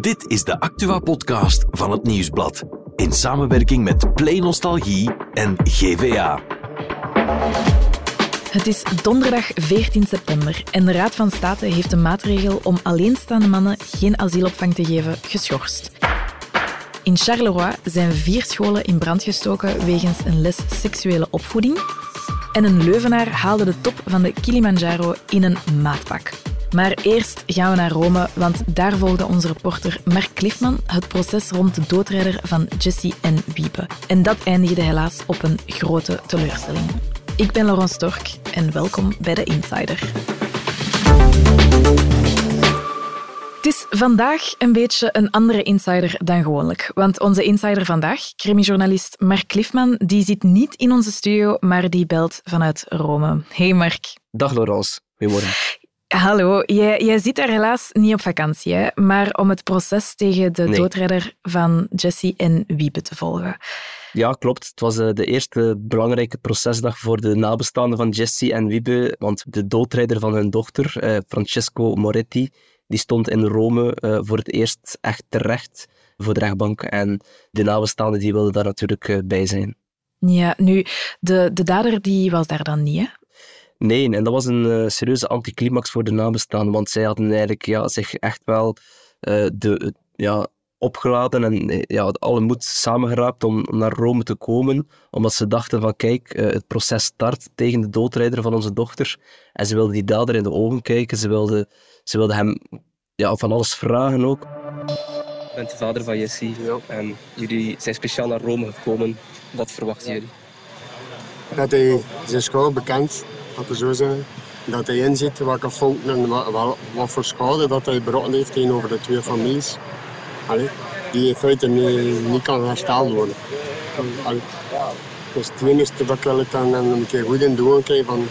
Dit is de Actua-podcast van het Nieuwsblad. In samenwerking met Play Nostalgie en GVA. Het is donderdag 14 september en de Raad van State heeft een maatregel om alleenstaande mannen geen asielopvang te geven geschorst. In Charleroi zijn vier scholen in brand gestoken wegens een les seksuele opvoeding. En een Leuvenaar haalde de top van de Kilimanjaro in een maatpak. Maar eerst gaan we naar Rome, want daar volgde onze reporter Mark Cliffman het proces rond de doodrijder van Jesse en Wiepe. En dat eindigde helaas op een grote teleurstelling. Ik ben Laurent Stork en welkom bij de Insider. Het is vandaag een beetje een andere insider dan gewoonlijk. Want onze insider vandaag, crimijournalist Mark Cliffman, die zit niet in onze studio, maar die belt vanuit Rome. Hey Mark. Dag Laurence, goedemorgen. Hallo, jij, jij zit daar helaas niet op vakantie, hè? maar om het proces tegen de Nee. doodrijder van Jesse en Wiebe te volgen. Ja, klopt. Het was eh, de eerste belangrijke procesdag voor de nabestaanden van Jesse en Wiebe, want de doodrijder van hun dochter, eh, Francesco Moretti, die stond in Rome eh, voor het eerst echt terecht voor de rechtbank en de nabestaanden die wilden daar natuurlijk bij zijn. Ja, nu, de, de dader die was daar dan niet, hè? Nee, en dat was een eh, serieuze anticlimax voor de nabestaanden, want zij hadden eigenlijk ja, zich echt wel eh, de, ja, opgeladen en eh, ja, alle moed samengeraapt om om naar Rome te komen, omdat ze dachten van kijk, eh, het proces start tegen de doodrijder van onze dochter en ze wilden die dader in de ogen kijken, ze wilden, ze wilden hem ja, van alles vragen ook. Ik ben de vader van Jessie en jullie zijn speciaal naar Rome gekomen. Wat verwachten jullie? dat hij zijn schouder bekend, laten we zo zeggen. Dat hij inziet welke fouten en wat, wat, voor schade dat hij berokken heeft tegenover de twee families. Allee, die in feite niet, niet kan hersteld worden. Allee. Dus het enige dat ik een keer goed in doen kijk van...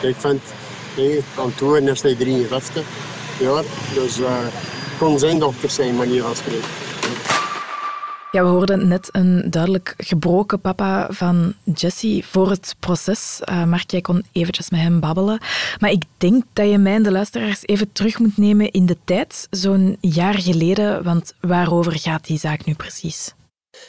Ik vind, hey, aan toeren is hij 53 jaar. Dus eh kon zijn dochter zijn, manier van spreken. Ja, we hoorden net een duidelijk gebroken papa van Jesse voor het proces. Eh Mark, jij kon eventjes met hem babbelen. Maar ik denk dat je mij en de luisteraars even terug moet nemen in de tijd, zo'n jaar geleden. Want waarover gaat die zaak nu precies?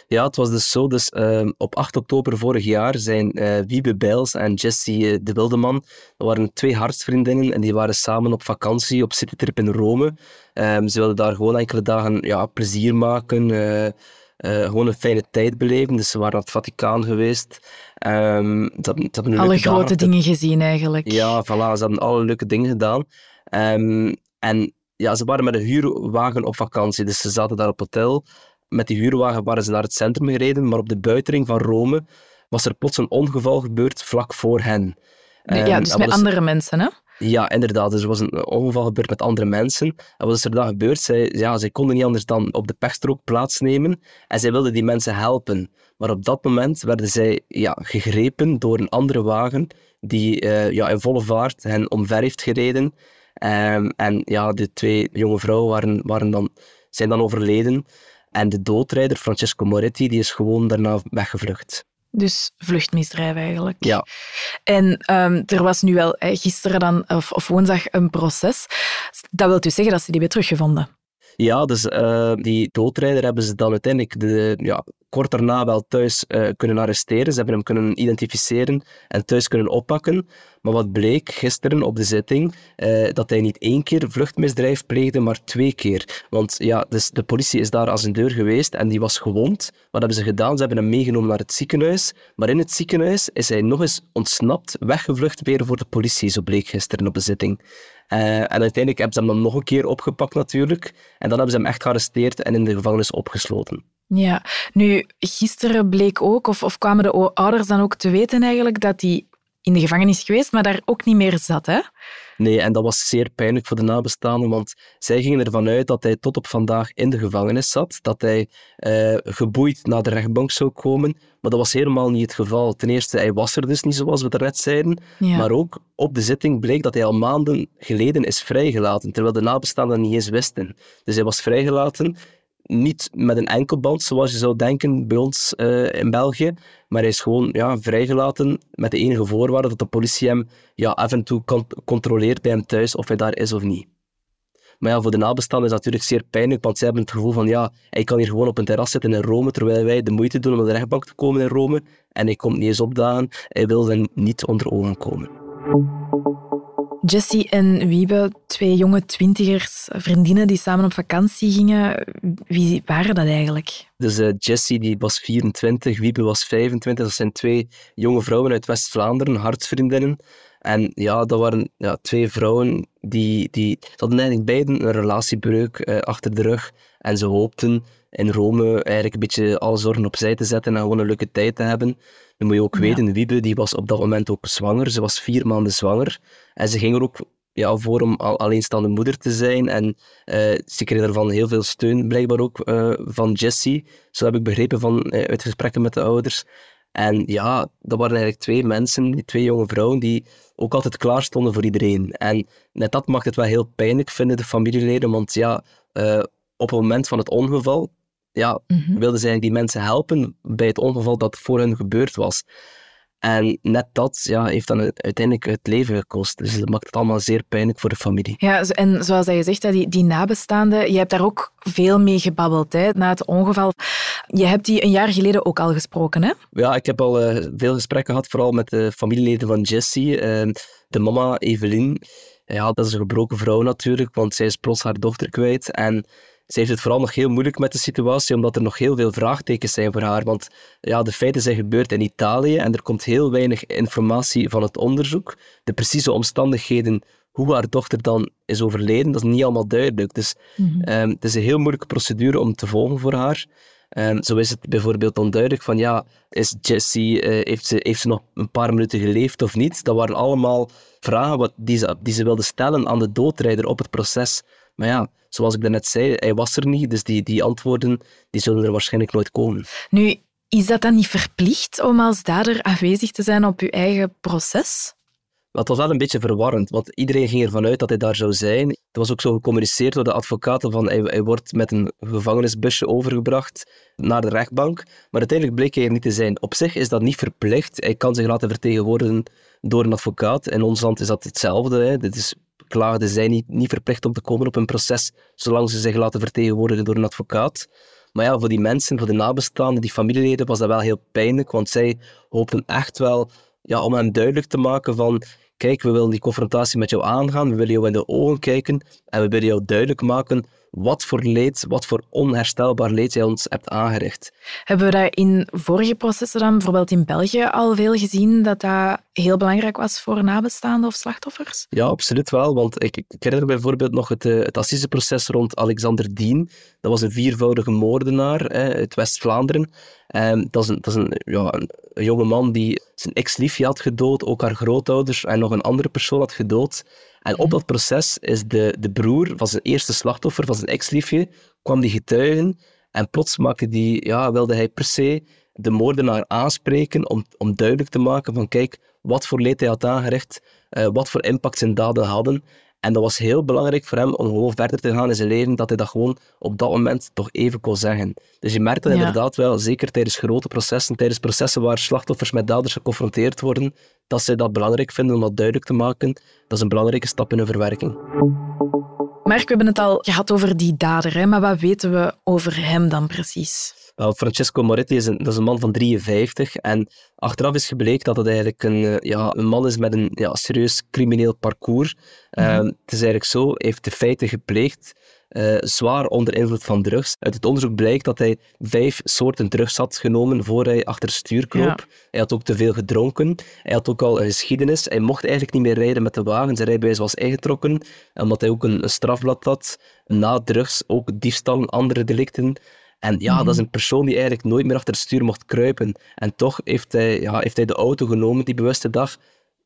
Ja, het was dus zo. Dus, ehm, op 8 oktober vorig jaar zijn eh Wiebe Bijls en Jessie eh, de Wildeman, dat waren twee hartsvriendinnen en die waren samen op vakantie op citytrip in Rome. Ehm, ze wilden daar gewoon enkele dagen ja, plezier maken, eh, gewoon een fijne tijd beleven. Dus ze waren naar het Vaticaan geweest. Ze hadden een Alle grote dingen gezien eigenlijk. ja, voilà, ze hadden alle leuke dingen gedaan. Ehm, en ja, ze waren met een huurwagen op vakantie, dus ze zaten daar op hotel. Met die huurwagen waren ze naar het centrum gereden, maar op de buitenring van Rome was er plots een ongeval gebeurd vlak voor hen. ja, Ehm, dus met andere mensen, hè? Ja, inderdaad. Dus er was een ongeval gebeurd met andere mensen. En wat is er dan gebeurd? Zij, ja, zij konden niet anders dan op de pechstrook plaatsnemen en zij wilden die mensen helpen. Maar op dat moment werden zij ja, gegrepen door een andere wagen die eh, ja, in volle vaart hen omver heeft gereden. Ehm, en ja, de twee jonge vrouwen waren, waren dan, zijn dan overleden. En de doodrijder, Francesco Moretti, die is gewoon daarna weggevlucht. Dus vluchtmisdrijf eigenlijk. Ja. En ehm, er was nu wel eh, gisteren dan, of, of woensdag een proces. Dat wil dus zeggen dat ze die weer teruggevonden. Ja, dus eh, die doodrijder hebben ze dan uiteindelijk de, ja, kort daarna wel thuis eh, kunnen arresteren. Ze hebben hem kunnen identificeren en thuis kunnen oppakken. Maar wat bleek gisteren op de zitting, eh, dat hij niet één keer vluchtmisdrijf pleegde, maar twee keer. Want ja, dus de politie is daar als een deur geweest en die was gewond. Wat hebben ze gedaan? Ze hebben hem meegenomen naar het ziekenhuis. Maar in het ziekenhuis is hij nog eens ontsnapt, weggevlucht weer voor de politie, zo bleek gisteren op de zitting. Eh, en uiteindelijk hebben ze hem dan nog een keer opgepakt natuurlijk. En dan hebben ze hem echt gearresteerd en in de gevangenis opgesloten. Ja, nu, gisteren bleek ook, of, of kwamen de ouders dan ook te weten eigenlijk, dat hij in de gevangenis is geweest, maar daar ook niet meer zat, hè? Nee, en dat was zeer pijnlijk voor de nabestaanden, want zij gingen ervan uit dat hij tot op vandaag in de gevangenis zat, dat hij eh, geboeid naar de rechtbank zou komen, maar dat was helemaal niet het geval. Ten eerste, hij was er dus niet, zoals we daarnet zeiden, Ja. maar ook op de zitting bleek dat hij al maanden geleden is vrijgelaten, terwijl de nabestaanden dat niet eens wisten. Dus hij was vrijgelaten, niet met een enkelband, zoals je zou denken bij ons eh, in België, maar hij is gewoon ja, vrijgelaten met de enige voorwaarde dat de politie hem ja, af en toe con- controleert bij hem thuis of hij daar is of niet. Maar ja, voor de nabestaanden is het natuurlijk zeer pijnlijk, want zij hebben het gevoel van ja, hij kan hier gewoon op een terras zitten in Rome, terwijl wij de moeite doen om naar de rechtbank te komen in Rome. En hij komt niet eens opdagen. Hij wil hen niet onder ogen komen. Jessie en Wiebe, twee jonge twintigers, vriendinnen die samen op vakantie gingen. Wie waren dat eigenlijk? Dus uh, Jessie die was 24, Wiebe was 25. Dat zijn twee jonge vrouwen uit West-Vlaanderen, hartsvriendinnen. En ja, dat waren ja, twee vrouwen die, die hadden eigenlijk beiden een relatiebreuk uh, achter de rug. En ze hoopten in Rome eigenlijk een beetje alle zorgen opzij te zetten en gewoon een leuke tijd te hebben. Nu moet je ook weten, Wiebe die was op dat moment ook zwanger. Ze was vier maanden zwanger. En ze ging er ook ja, voor om alleenstaande moeder te zijn. En uh, ze kreeg daarvan heel veel steun, blijkbaar ook, uh, van Jessie. Zo heb ik begrepen van, uh, uit gesprekken met de ouders. En ja, dat waren eigenlijk twee mensen, die twee jonge vrouwen, die ook altijd klaar stonden voor iedereen. En net dat mag het wel heel pijnlijk vinden, de familieleden, want ja, op het moment van het ongeval ja, mm wilden ze eigenlijk die mensen helpen bij het ongeval dat voor hen gebeurd was. En net dat ja, heeft dan uiteindelijk het leven gekost. Dus dat maakt het allemaal zeer pijnlijk voor de familie. Ja, en zoals je zegt, die, die nabestaanden, je hebt daar ook veel mee gebabbeld hè, na het ongeval. Je hebt die een jaar geleden ook al gesproken, hè? Ja, ik heb al uh, veel gesprekken gehad, vooral met de familieleden van Jessie. Uh, de mama, Evelien. Ja, dat is een gebroken vrouw natuurlijk, want zij is plots haar dochter kwijt. En ze heeft het vooral nog heel moeilijk met de situatie, omdat er nog heel veel vraagtekens zijn voor haar. Want ja, de feiten zijn gebeurd in Italië en er komt heel weinig informatie van het onderzoek. De precieze omstandigheden hoe haar dochter dan is overleden, dat is niet allemaal duidelijk. Dus mm het is een heel moeilijke procedure om te volgen voor haar. Um, zo is het bijvoorbeeld onduidelijk van ja, is Jessie, uh, heeft, ze, heeft ze nog een paar minuten geleefd of niet? Dat waren allemaal vragen wat, die, ze, die ze wilde stellen aan de doodrijder op het proces. Maar ja, zoals ik daarnet zei, hij was er niet, dus die, die antwoorden die zullen er waarschijnlijk nooit komen. Nu, is dat dan niet verplicht om als dader aanwezig te zijn op uw eigen proces? het was wel een beetje verwarrend, want iedereen ging ervan uit dat hij daar zou zijn. Het was ook zo gecommuniceerd door de advocaten van hij, hij wordt met een gevangenisbusje overgebracht naar de rechtbank, maar uiteindelijk bleek hij er niet te zijn. Op zich is dat niet verplicht. Hij kan zich laten vertegenwoordigen door een advocaat. In ons land is dat hetzelfde. Hè. Dit is klaagden zijn niet, niet verplicht om te komen op een proces, zolang ze zich laten vertegenwoordigen door een advocaat. Maar ja, voor die mensen, voor de nabestaanden, die familieleden, was dat wel heel pijnlijk, want zij hoopten echt wel ja, om hen duidelijk te maken van kijk, we willen die confrontatie met jou aangaan, we willen jou in de ogen kijken en we willen jou duidelijk maken wat voor leed, wat voor onherstelbaar leed jij ons hebt aangericht. Hebben we dat in vorige processen dan, bijvoorbeeld in België, al veel gezien dat dat heel belangrijk was voor nabestaanden of slachtoffers? Ja, absoluut wel. Want ik, ik herinner bijvoorbeeld nog het, eh, het assiseproces rond Alexander Dien. Dat was een viervoudige moordenaar hè, uit West-Vlaanderen. Um, dat is, een, dat is een, ja, een, jonge man die zijn ex-liefje had gedood, ook haar grootouders en nog een andere persoon had gedood. En op dat proces is de, de broer van zijn eerste slachtoffer, van zijn ex-liefje, kwam die getuigen en plots maakte die, ja, wilde hij per se de moordenaar aanspreken om, om duidelijk te maken van kijk, wat voor leed hij had aangericht, uh, wat voor impact zijn daden hadden. En dat was heel belangrijk voor hem om gewoon verder te gaan in zijn leven, dat hij dat gewoon op dat moment toch even kon zeggen. Dus je merkt dat inderdaad wel, zeker tijdens grote processen, tijdens processen waar slachtoffers met daders geconfronteerd worden, dat ze dat belangrijk vinden om dat duidelijk te maken. Dat is een belangrijke stap in hun verwerking. Mark, we hebben het al gehad over die dader, hè? maar wat weten we over hem dan precies? Wel, Francesco Moretti is een, dat is een man van 53 en achteraf is gebleken dat het eigenlijk een, eh, ja, een man is met een ja, serieus crimineel parcours. Mm het is eigenlijk zo, hij heeft de feiten gepleegd, uh, zwaar onder invloed van drugs. Uit het onderzoek blijkt dat hij vijf soorten drugs had genomen voor hij achter stuur kroop. Hij had ook te veel gedronken. Hij had ook al een geschiedenis. Hij mocht eigenlijk niet meer rijden met de wagen. Zijn rijbewijs was ingetrokken, omdat hij ook een, een strafblad had. Na drugs ook diefstal en andere delicten. En ja, dat is mhm. een persoon die eigenlijk nooit meer achter het stuur mocht kruipen. En toch heeft hij, ja, heeft hij de auto genomen die bewuste dag,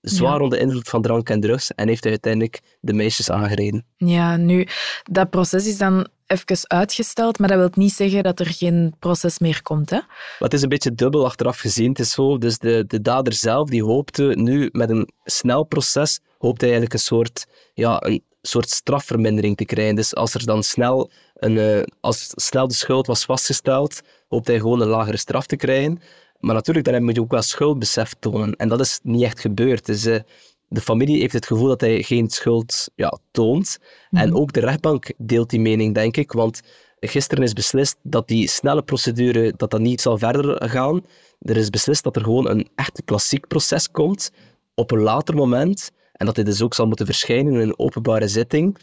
zwaar onder invloed van drank en drugs, en heeft hij uiteindelijk de meisjes aangereden. Ja, nu, dat proces is dan even uitgesteld, maar dat wil niet zeggen dat er geen proces meer komt, hè? het is een beetje dubbel achteraf gezien. Het is zo, dus de, de dader zelf, die hoopte nu met een snel proces, hoopte hij eigenlijk een soort, ja, een soort strafvermindering te krijgen. Dus als er dan snel, een, uh, als snel de schuld was vastgesteld, hoopte hij gewoon een lagere straf te krijgen. Maar natuurlijk, dan moet je ook wel schuldbesef tonen. En dat is niet echt gebeurd. Dus uh, De familie heeft het gevoel dat hij geen schuld ja, toont. En ook de rechtbank deelt die mening, denk ik. Want gisteren is beslist dat die snelle procedure dat dat niet zal verder gaan. Er is beslist dat er gewoon een echt klassiek proces komt op een later moment. En dat hij dus ook zal moeten verschijnen in een openbare zitting.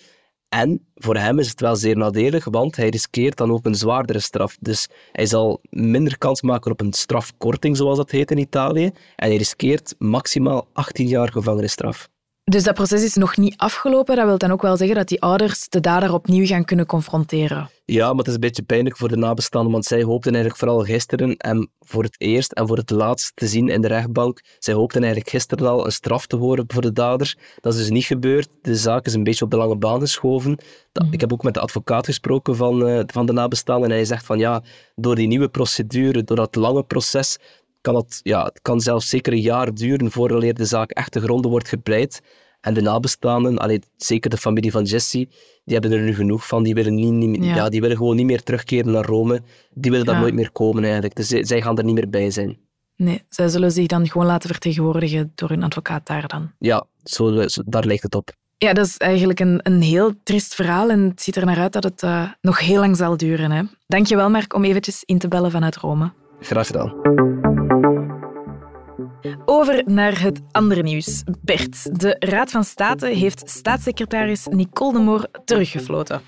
En voor hem is het wel zeer nadelig, want hij riskeert dan ook een zwaardere straf. Dus hij zal minder kans maken op een strafkorting, zoals dat heet in Italië. En hij riskeert maximaal 18 jaar gevangenisstraf. Dus dat proces is nog niet afgelopen. Dat wil dan ook wel zeggen dat die ouders de dader opnieuw gaan kunnen confronteren. Ja, maar het is een beetje pijnlijk voor de nabestaanden, want zij hoopten eigenlijk vooral gisteren en voor het eerst en voor het laatst te zien in de rechtbank. Zij hoopten eigenlijk gisteren al een straf te horen voor de daders. Dat is dus niet gebeurd. De zaak is een beetje op de lange baan geschoven. Ik heb ook met de advocaat gesproken van, uh, van de nabestaanden en hij zegt van ja, door die nieuwe procedure, door dat lange proces, kan het, ja, het kan zelfs zeker een jaar duren voordat de zaak echt te gronden wordt gepleit. En de nabestaanden, allee, zeker de familie van Jesse, die hebben er nu genoeg van. Die willen, niet, niet ja. die willen gewoon niet meer terugkeren naar Rome. Die willen daar nooit meer komen eigenlijk. Dus zij gaan er niet meer bij zijn. Nee, zij zullen zich dan gewoon laten vertegenwoordigen door hun advocaat daar dan. Ja, zo, daar lijkt het op. Ja, dat is eigenlijk een, een heel trist verhaal en het ziet er naar uit dat het uh, nog heel lang zal duren. Hè. Dank je wel, Mark, om eventjes in te bellen vanuit Rome. Graag gedaan. Over naar het andere nieuws. Bert, de Raad van State heeft staatssecretaris Nicole de Moor teruggefloten.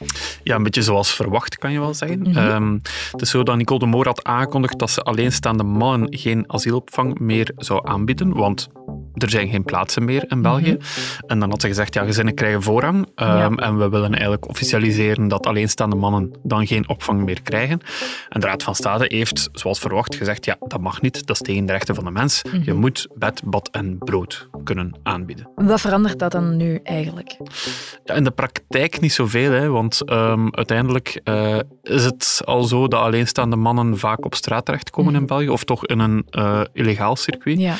Ja, een beetje zoals verwacht, kan je wel zeggen. Mm -hmm. het is zo dat Nicole de Moor had aangekondigd dat ze alleenstaande mannen geen asielopvang meer zou aanbieden, want er zijn geen plaatsen meer in België. Mhm. En dan had ze gezegd, ja, gezinnen krijgen voorrang. Um, En we willen eigenlijk officialiseren dat alleenstaande mannen dan geen opvang meer krijgen. En de Raad van State heeft, zoals verwacht, gezegd, ja, dat mag niet, dat is tegen de rechten van de mens. Mm -hmm. Je moet bed, bad en brood kunnen aanbieden. Wat verandert dat dan nu eigenlijk? Ja, in de praktijk niet zoveel, hè, want um, uiteindelijk uh, is het al zo dat alleenstaande mannen vaak op straat terechtkomen mm -hmm. in België, of toch in een uh, illegaal circuit. Ja.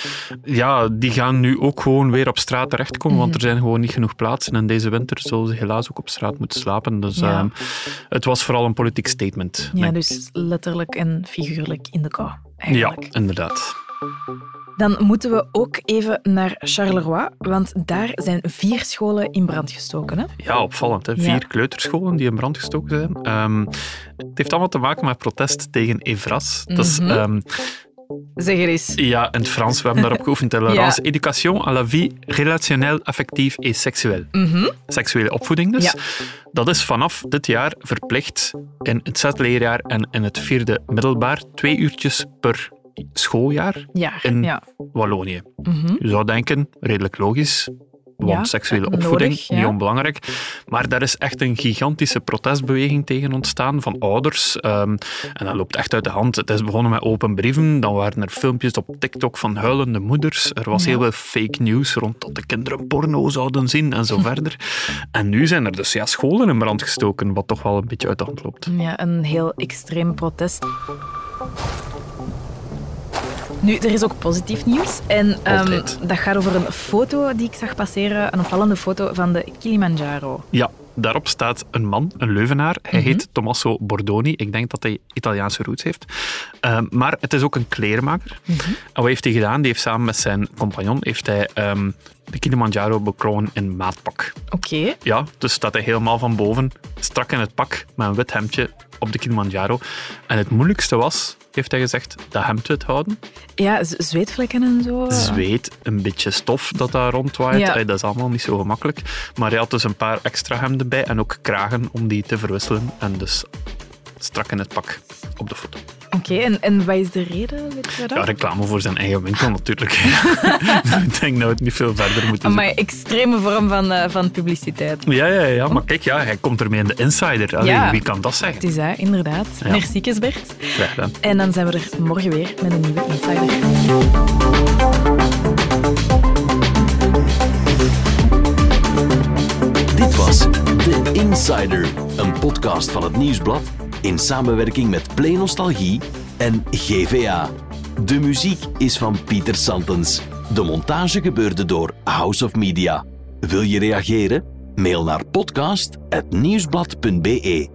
ja, die gaan nu ook gewoon weer op straat terechtkomen, want er zijn gewoon niet genoeg plaatsen. En deze winter zullen ze helaas ook op straat moeten slapen. Dus ja. um, het was vooral een politiek statement. Ja, dus letterlijk en figuurlijk in de kou. Eigenlijk. Ja, inderdaad. Dan moeten we ook even naar Charleroi, want daar zijn vier scholen in brand gestoken. Hè? Ja, opvallend. Hè? Vier ja. kleuterscholen die in brand gestoken zijn. Um, het heeft allemaal te maken met protest tegen Evras. Mm -hmm. Dat is... Um, Zeg er eens. Ja, in het Frans. We hebben daarop geoefend. Tolerance, ja. éducation à la vie relationnelle, affectief et seksueel. Mm -hmm. Seksuele opvoeding dus. Ja. Dat is vanaf dit jaar verplicht in het zesde leerjaar en in het vierde middelbaar. Twee uurtjes per schooljaar ja, in. Wallonië. Mm -hmm. Je zou denken, redelijk logisch. Want Ja, seksuele nodig, opvoeding, ja. niet onbelangrijk. Maar daar is echt een gigantische protestbeweging tegen ontstaan van ouders. Um, en dat loopt echt uit de hand. Het is begonnen met open brieven. Dan waren er filmpjes op TikTok van huilende moeders. Er was Ja. heel veel fake news rond dat de kinderen porno zouden zien en zo verder. En nu zijn er dus ja, scholen in brand gestoken, wat toch wel een beetje uit de hand loopt. Ja, een heel extreem protest. Nu, er is ook positief nieuws. En ehm, dat gaat over een foto die ik zag passeren. Een opvallende foto van de Kilimanjaro. Ja, daarop staat een man, een Leuvenaar. Hij Mhm. heet Tommaso Bordoni. Ik denk dat hij Italiaanse roots heeft. Ehm, maar het is ook een kleermaker. Mhm. En wat heeft hij gedaan? Die heeft samen met zijn compagnon heeft hij, ehm, de Kilimanjaro beklommen in maatpak. Oké. Ja, dus staat hij helemaal van boven, strak in het pak, met een wit hemdje op de Kilimanjaro. En het moeilijkste was, heeft hij gezegd, dat hemdwit houden. Ja, zweetvlekken en zo. Zweet, een beetje stof dat daar rondwaait. Ja. Eh, Dat is allemaal niet zo gemakkelijk. Maar hij had dus een paar extra hemden bij en ook kragen om die te verwisselen. En dus strak in het pak op de foto. Oké, en, en wat is de reden? Weet je dat? Ja, reclame voor zijn eigen winkel natuurlijk. Ik denk dat we het niet veel verder moeten Maar extreme vorm van, eh, van publiciteit. Ja, ja, ja, maar kijk, ja, hij komt ermee in de insider. Allee, Ja. Wie kan dat zeggen? Het is dat, inderdaad. Ja. Merci, Bert. Graag gedaan. En dan zijn we er morgen weer met een nieuwe Insider. Dit was The Insider, een podcast van het Nieuwsblad in samenwerking met Play Nostalgie en GVA. De muziek is van Pieter Santens. De montage gebeurde door House of Media. Wil je reageren? Mail naar podcast.nieuwsblad.be.